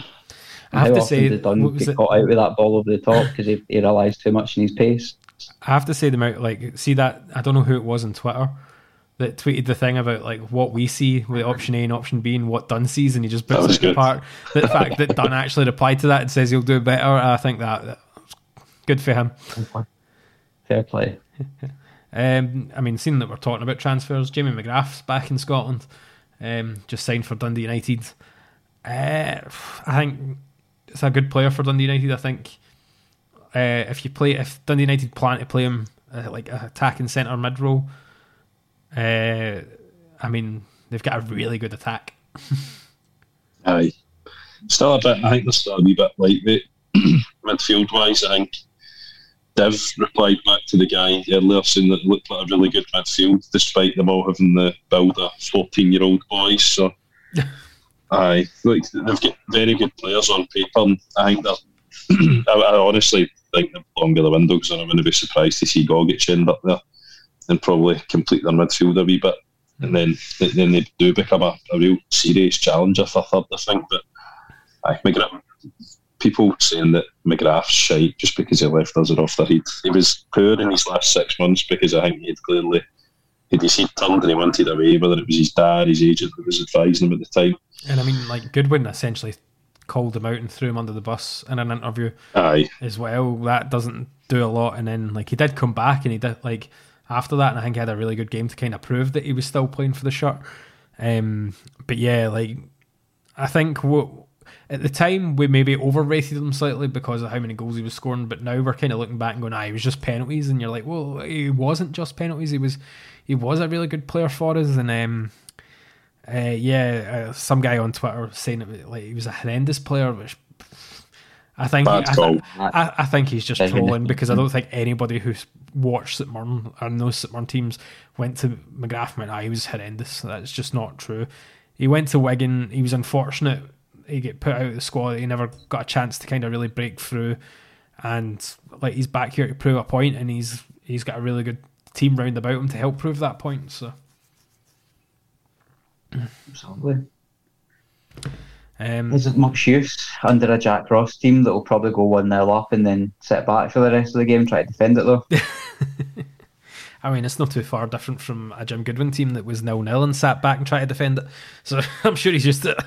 I have How to often say, did Dunne what get it? caught out with that ball over the top because he, he relies too much on his pace? I have to say the amount like see that I don't know who it was on Twitter that tweeted the thing about like what we see with option A and option B and what Dunne sees and he just puts That was it good. apart. The fact that Dunne actually replied to that and says he'll do better, I think that, that good for him. Fair play. [LAUGHS] Um, I mean, seeing that we're talking about transfers, Jamie McGrath's back in Scotland, um, just signed for Dundee United. Uh, I think it's a good player for Dundee United. I think uh, if you play, if Dundee United plan to play him uh, like a attacking centre mid role, uh, I mean they've got a really good attack. Aye. Still a bit, I think there's still a wee bit lightweight [CLEARS THROAT] midfield wise. I think Div replied back to the guy earlier saying that it looked like a really good midfield despite them all having the build of 14 year old boys. So, [LAUGHS] aye, like, they've got very good players on paper. And I think they're, [CLEARS THROAT] I, I honestly think the longer the window on, I'm going to be surprised to see Gogic end up there and probably complete their midfield a wee bit. And then then they do become a, a real serious challenger for third, I think. But aye, McGrath, people saying that McGrath's shite just because he left us are off their head. He was poor in his last six months because I think he had clearly had his head turned and he wanted away, whether it was his dad, his agent that was advising him at the time. And I mean, like Goodwin essentially called him out and threw him under the bus in an interview. Aye, as well. That doesn't do a lot. And then like he did come back and he did like after that, and I think he had a really good game to kind of prove that he was still playing for the shirt. Um, but yeah, like I think what at the time we maybe overrated him slightly because of how many goals he was scoring. But now we're kind of looking back and going, ah, he was just penalties, and you're like, well, he wasn't just penalties. He was he was a really good player for us, and um. Uh, yeah, uh, some guy on Twitter was saying it like he was a horrendous player, which I think Bad I. I, I think he's just trolling because I don't think anybody who's watched St Mirren or knows St Mirren teams went to McGrath and went, ah, he was horrendous. That's just not true. He went to Wigan. He was unfortunate. He get put out of the squad. He never got a chance to kind of really break through. And like he's back here to prove a point, and he's he's got a really good team round about him to help prove that point. So Absolutely. um, Isn't much use under a Jack Ross team that will probably go 1 0 up and then sit back for the rest of the game, try to defend it though. [LAUGHS] I mean, it's not too far different from a Jim Goodwin team that was nil nil and sat back and tried to defend it. So [LAUGHS] I'm sure he's used to it.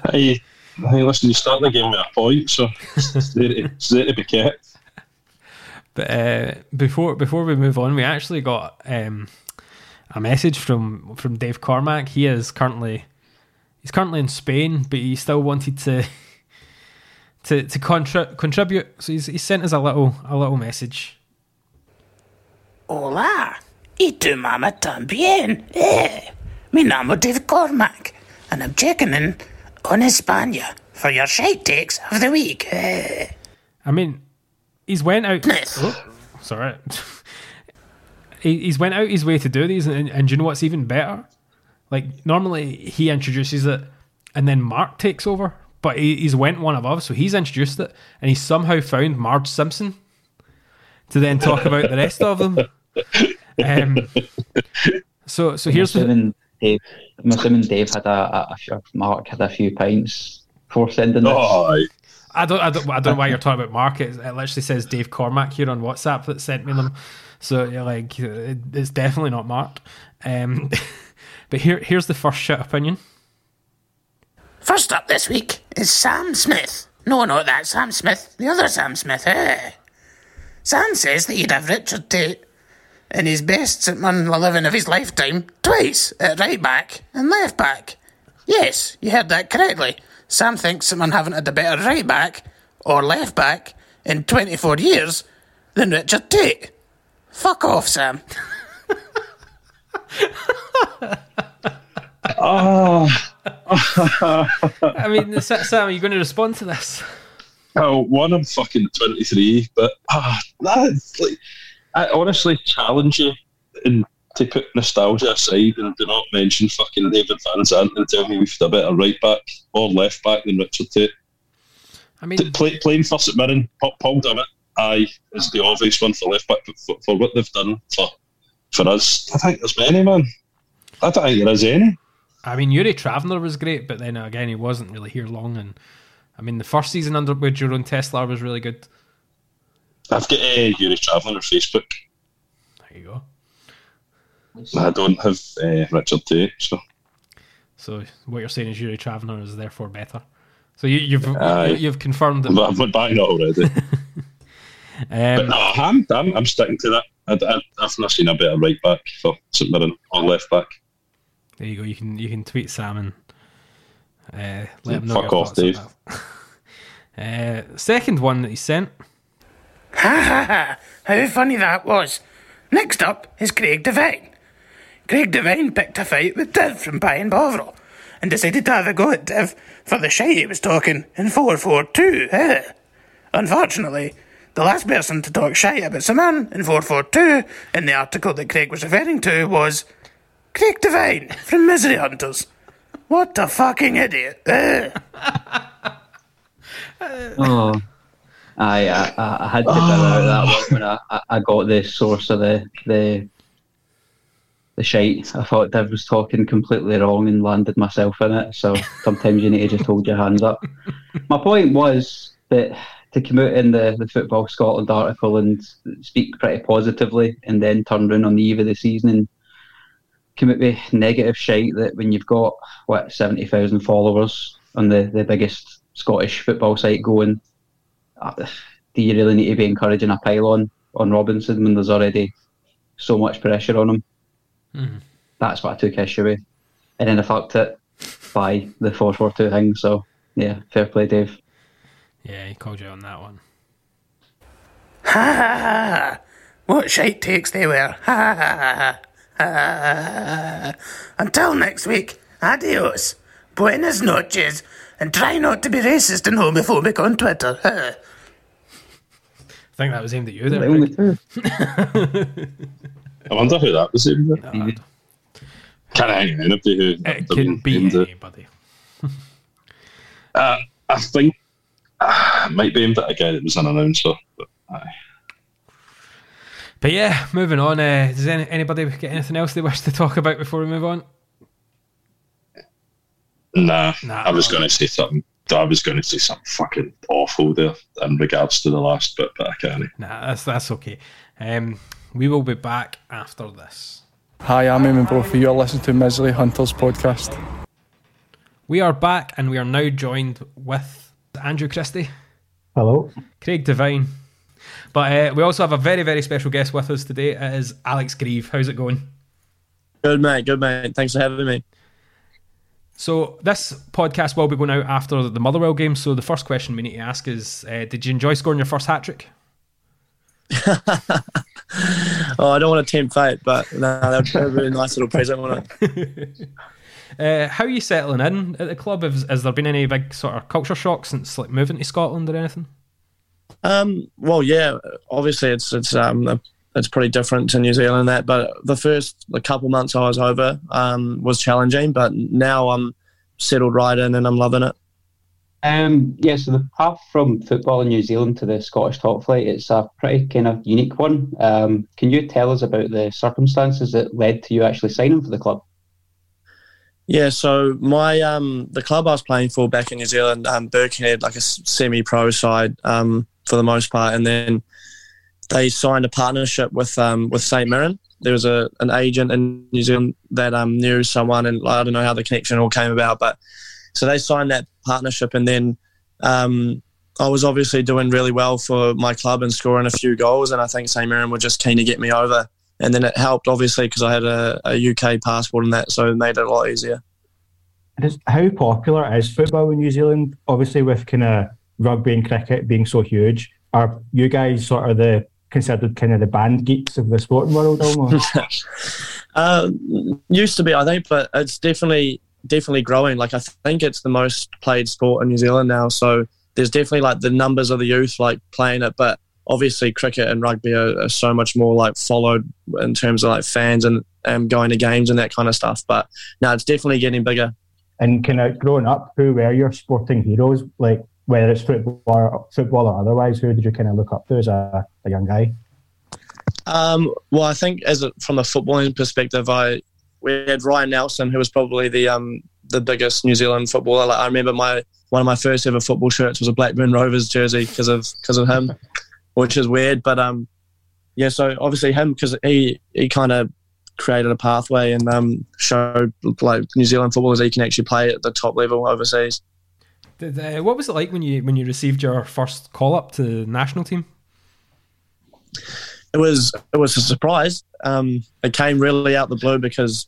Hey, hey, listen, you start the game with a point, so it's there, to- it's there to be kept. But uh, before before we move on, we actually got um, a message from from Dave Cormack. He is currently he's currently in Spain, but he still wanted to to to contri- contribute. So he's he sent us a little a little message. Hola, y tu mamá también. Eh, mi name Dave Cormack, and I'm checking in on España for your shite takes of the week. I mean, he's went out. Nice. Oh, sorry. [LAUGHS] he, he's went out his way to do these, and, and do you know what's even better? Like normally he introduces it, and then Mark takes over. But he, he's went one above, so he's introduced it, and he's somehow found Marge Simpson to then talk about the rest of them. [LAUGHS] Um, so, so here's the, assuming Dave, I'm assuming Dave had a, a, a Mark had a few pints before sending this. Oh, aye. I don't, I don't, I don't know why you're talking about Mark. It, it literally says Dave Cormack here on WhatsApp that sent me them. So you're like, it, it's definitely not Mark. Um, [LAUGHS] but here, here's the first shit opinion. First up this week is Sam Smith. No, not that Sam Smith, the other Sam Smith. Eh. Sam says that he'd have Richard Tait in his best St Mirren 11 of his lifetime twice at right back and left back. Yes, you heard that correctly. Sam thinks that man haven't had a better right back or left back in 24 years than Richard Tait. Fuck off, Sam. Oh, [LAUGHS] I mean, Sam, are you going to respond to this? oh, one, I'm fucking 23, but ah, that's like, I honestly challenge you and to put nostalgia aside and do not mention fucking David Van Zanten and tell me we've got a better right back or left back than Richard Tait. I mean, play, playing for St Mirren, Paul, Dummett, aye, is the obvious one for left back, but for, for what they've done for for us, I think there's many, man. I don't think there is any. I mean, Yuri Traveller was great, but then again, he wasn't really here long. And I mean, the first season under with Jeroen Tesselaar was really good. I've got uh, Yuri Travelling on Facebook. There you go. I don't have uh, Richard Tait, so So what you're saying is Yuri Traveller is therefore better. So you, you've Aye. you've confirmed that. but I've went back that already. [LAUGHS] but Um, no, I'm, I'm, I'm sticking to that. I, I, I've not seen a better right back for St Mirren or left back. there you go. You can you can tweet Sam and uh, let him know. Fuck your off, Dave. [LAUGHS] uh, second one that he sent. Ha ha ha! How funny that was. Next up is Craig Devine. Craig Devine picked a fight with Div from Pie and Bovril and decided to have a go at Div for the shite he was talking in 442. Eh? [LAUGHS] Unfortunately, the last person to talk shite about some man in 442 in the article that Craig was referring to was Craig Devine from Misery Hunters. What a fucking idiot. [LAUGHS] Oh, I, I, I had to get out that one when I, I- got the source of the the the shite. I thought Div was talking completely wrong and landed myself in it. So sometimes you need to just hold your hands up. My point was that to come out in the, the Football Scotland article and speak pretty positively and then turn around on the eve of the season and come out with negative shite that when you've got, what, 70,000 followers on the, the biggest Scottish football site going, [SIGHS] do you really need to be encouraging a pylon on Robinson when there's already so much pressure on him? Hmm. That's what I took issue with. And then I fucked it by the 442 thing. So, yeah, fair play, Dave. Yeah, he called you on that one. Ha ha ha! What shite takes they were! Ha ha ha ha! ha. Until next week, adios, buenas noches, and try not to be racist and homophobic on Twitter. [LAUGHS] Ha. I think that was aimed at you The there. only two. [LAUGHS] I wonder who that was. Aimed at. Nah, Can't hang on anybody who it they've can be anybody. Uh, I think uh, it might be aimed at a guy that was an announcer. But, aye. But yeah, moving on. Uh, does any, anybody get anything else they wish to talk about before we move on? Nah, Nah. I was going to say something. I was going to say something fucking awful there in regards to the last bit, but I can't. Nah, that's that's okay. Um, we will be back after this. Hi, I'm Eamon Brophy. You're listening to Misery Hunters podcast. We are back, and we are now joined with Andrew Christie, Hello. Craig Devine. But uh, we also have a very, very special guest with us today. It is Alex Greive. How's it going? Good mate, good mate. Thanks for having me. So this podcast will be going out after the Motherwell game. So the first question we need to ask is: uh, Did you enjoy scoring your first hat trick? [LAUGHS] Oh, I don't want to tempt fate, but no, that'd be a really nice little present, wouldn't it? [LAUGHS] Uh, how are you settling in at the club? Has, has there been any big sort of culture shock since like moving to Scotland or anything? Um, well, yeah, obviously it's it's um it's pretty different to New Zealand that, but the first the couple months I was over um was challenging, but now I'm settled right in and I'm loving it. Um, yeah, so the path from football in New Zealand to the Scottish top flight, it's a pretty kind of unique one. Um, can you tell us about the circumstances that led to you actually signing for the club? Yeah, so my um the club I was playing for back in New Zealand, um, Birkenhead, like a semi pro side um for the most part, and then they signed a partnership with um with St Mirren. There was a an agent in New Zealand that um knew someone, and I don't know how the connection all came about, but so they signed that partnership, and then um I was obviously doing really well for my club and scoring a few goals, and I think St Mirren were just keen to get me over. And then it helped, obviously, because I had a, a UK passport and that, so it made it a lot easier. How popular is football in New Zealand? Obviously, with kind of rugby and cricket being so huge, are you guys sort of the considered kind of the band geeks of the sporting world almost? [LAUGHS] Uh, used to be, I think, but it's definitely definitely growing. Like I think it's the most played sport in New Zealand now. So there's definitely like the numbers of the youth like playing it, but obviously cricket and rugby are, are so much more like followed in terms of like fans and um, going to games and that kind of stuff. But now it's definitely getting bigger. and kind of growing up, who were your sporting heroes? Like whether it's football or, football or otherwise, who did you kind of look up to as a, a young guy? Um, well, I think as a, from a footballing perspective, I we had Ryan Nelsen, who was probably the um, the biggest New Zealand footballer. Like, I remember my one of my first ever football shirts was a Blackburn Rovers jersey because of because of him, [LAUGHS] which is weird. But um, yeah, so obviously him because he he kind of created a pathway and um, showed like New Zealand footballers he can actually play at the top level overseas. Did, uh, what was it like when you when you received your first call up to the national team? It was it was a surprise. Um, it came really out the blue because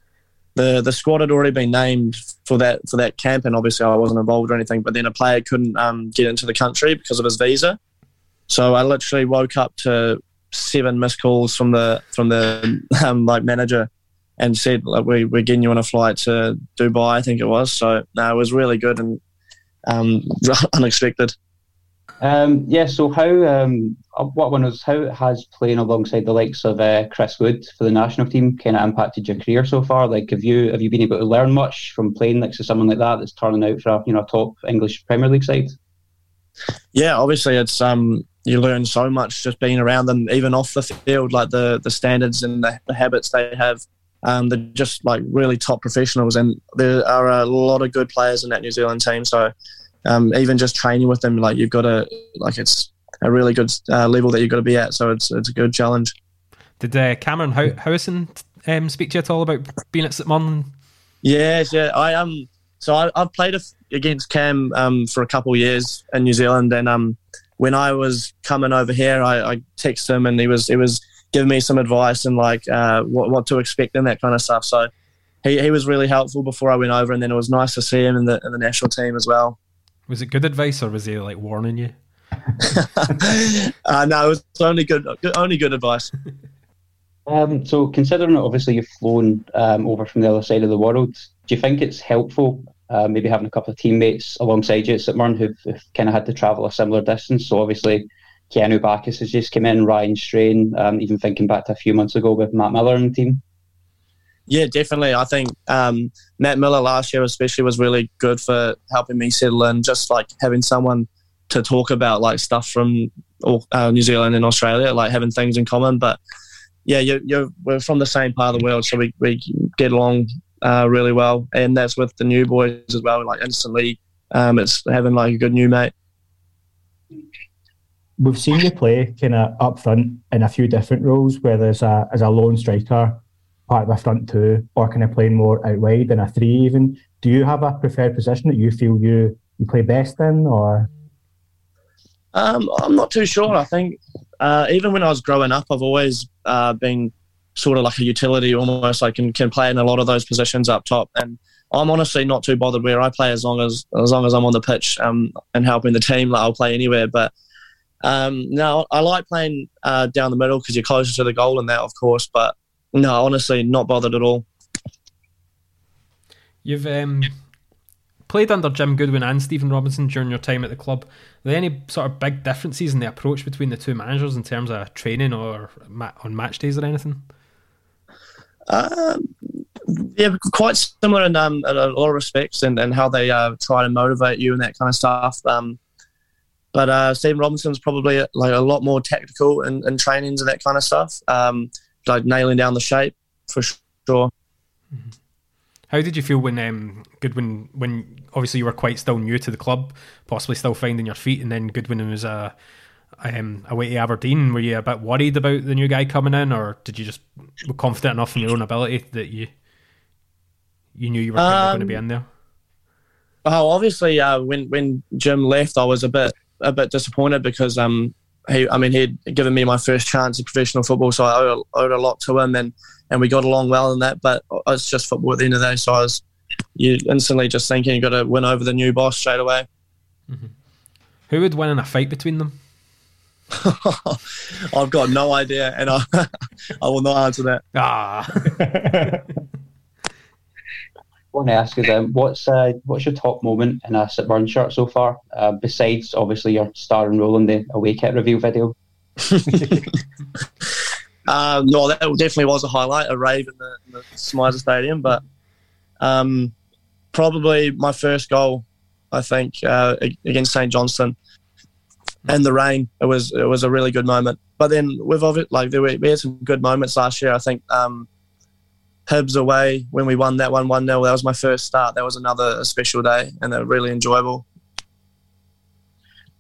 the the squad had already been named for that for that camp, and obviously I wasn't involved or anything. But then a player couldn't um, get into the country because of his visa, so I literally woke up to seven missed calls from the from the [LAUGHS] um, like manager and said like we we're getting you on a flight to Dubai, I think it was. So no, it was really good and um, [LAUGHS] unexpected. Um, yeah, so how, um, uh, what one was, how has playing alongside the likes of uh, Chris Wood for the national team kind of impacted your career so far? Like, have you have you been able to learn much from playing next to someone like that that's turning out for a you know a top English Premier League side? yeah, obviously it's um you learn so much just being around them, even off the field, like the the standards and the, the habits they have. Um, they're just like really top professionals, and there are a lot of good players in that New Zealand team. So um, even just training with them, like you've got to like it's a really good uh, level that you've got to be at. So it's it's a good challenge. Did uh, Cameron How- Howieson um, speak to you at all about being at St Mirren? Yes, yeah. I um. So I, I've played a f- against Cam um for a couple of years in New Zealand, and um when I was coming over here, I, I texted him, and he was he was giving me some advice and like uh what what to expect and that kind of stuff. So he, he was really helpful before I went over, and then it was nice to see him in the in the national team as well. Was it good advice or was he like warning you? [LAUGHS] uh, no, it was only good only good advice. [LAUGHS] Um, so, considering that obviously you've flown um, over from the other side of the world, do you think it's helpful uh, maybe having a couple of teammates alongside you at St Mirren who've, who've kind of had to travel a similar distance? So, obviously, Keanu Baccus has just come in, Ryan Strain, um, even thinking back to a few months ago with Matt Millar and the team. Yeah, definitely. I think um, Matt Millar last year, especially, was really good for helping me settle in. Just like having someone to talk about like stuff from uh, New Zealand and Australia, like having things in common. But yeah, you're, you're we're from the same part of the world, so we, we get along uh, really well, and that's with the new boys as well. Like instantly, um, it's having like a good new mate. We've seen you play kind of up front in a few different roles, whether it's a, as a lone striker, part of a front two, or kind of playing more out wide in a three even. Do you have a preferred position that you feel you, you play best in, or...? Um, I'm not too sure. I think uh, even when I was growing up, I've always uh, been sort of like a utility, almost like can, can play in a lot of those positions up top. And I'm honestly not too bothered where I play as long as as long as I'm on the pitch um, and helping the team. Like I'll play anywhere. But um, no, I like playing uh, down the middle because you're closer to the goal and that, of course. But no, honestly, not bothered at all. You've um, played under Jim Goodwin and Stephen Robinson during your time at the club. Are there any sort of big differences in the approach between the two managers in terms of training or ma- on match days or anything? Um, yeah, quite similar in, um, in a lot of respects, and, and how they uh, try to motivate you and that kind of stuff. Um, but uh, Stephen Robinson's probably like a lot more tactical in, in trainings and that kind of stuff, um, like nailing down the shape for sure. How did you feel when um, Goodwin, when obviously you were quite still new to the club, possibly still finding your feet, and then Goodwin was uh, um, away to Aberdeen? Were you a bit worried about the new guy coming in, or did you just were confident enough in your own ability that you you knew you were of going to be in there? Oh, obviously, uh, when when Jim left, I was a bit a bit disappointed because um he, I mean, he'd given me my first chance in professional football, so I owed, owed a lot to him, and and we got along well in that. But it's just football at the end of the day, so I was you instantly just thinking you got to win over the new boss straight away. Who would win in a fight between them? [LAUGHS] I've got no idea, and I, [LAUGHS] I will not answer that. Ah, I [LAUGHS] want to ask you then, what's uh, what's your top moment in a St Mirren shirt so far? Uh, besides obviously your star and role in the away kit review video. Um, [LAUGHS] no, that definitely was a highlight, a rave in the, in the SMiSA Stadium. But um, probably my first goal, I think, uh, against St Johnstone, and the rain. It was it was a really good moment. But then it, like there were, we had some good moments last year. I think um, Hibs away when we won that one one 0 That was my first start. That was another special day and uh, really enjoyable.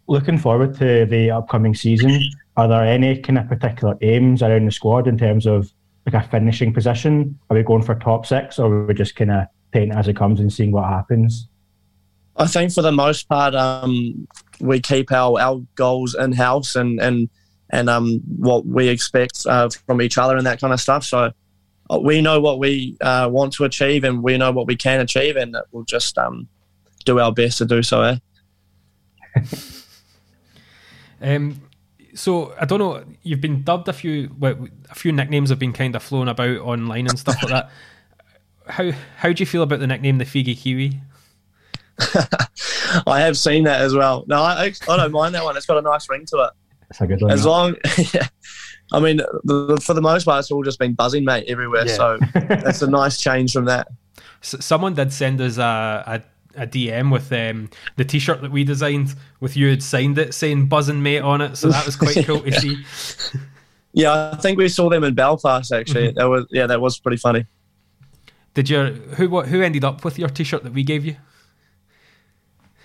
Looking forward to the upcoming season, are there any kind of particular aims around the squad in terms of like a finishing position? Are we going for top six or are we just kind of taking it as it comes and seeing what happens? I think for the most part, um, we keep our, our goals in house and and and um, what we expect uh, from each other and that kind of stuff. So we know what we uh, want to achieve and we know what we can achieve, and we'll just um, do our best to do so. Eh? [LAUGHS] um, so I don't know. You've been dubbed a few. Well, a few nicknames have been kind of flown about online and stuff like that. [LAUGHS] How how do you feel about the nickname the Feegie Kiwi? [LAUGHS] I have seen that as well. No, I, I don't mind that one. It's got a nice ring to it. It's a good one. As long, yeah. I mean, the, for the most part, it's all just been buzzing, mate, everywhere. Yeah. So [LAUGHS] that's a nice change from that. S- someone did send us a, a, a DM with um, the T-shirt that we designed with you had signed it saying "Buzzing Mate" on it, so that was quite cool to [LAUGHS] see. Yeah, I think we saw them in Belfast. Actually, Mm-hmm. that was yeah, that was pretty funny. Did you who what who ended up with your T-shirt that we gave you?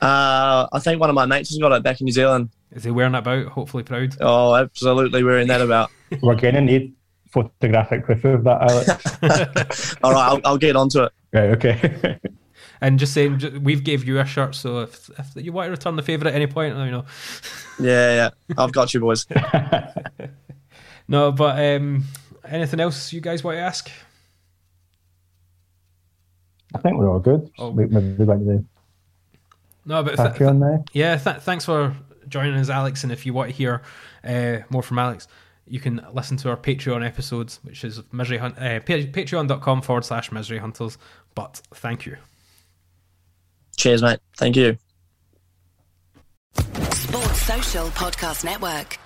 Uh, I think one of my mates has got it back in New Zealand. Is he wearing that about? Hopefully proud. Oh, absolutely wearing that about. [LAUGHS] We're going to need photographic proof of that, Alex. [LAUGHS] All right, I'll, I'll get onto it. right, okay. [LAUGHS] And just saying, we've gave you a shirt, so if, if you want to return the favour at any point, you know. Yeah, yeah, I've got you, boys. No, but um, anything else you guys want to ask? I think we're all good. Oh. We, maybe back to the No, but th- Patreon now. yeah, th- thanks for joining us, Alex. And if you want to hear uh, more from Alex, you can listen to our Patreon episodes, which is misery hunt, uh, pa- patreon.com forward slash misery hunters. But thank you. Cheers, mate. Thank you. Sports Social Podcast Network.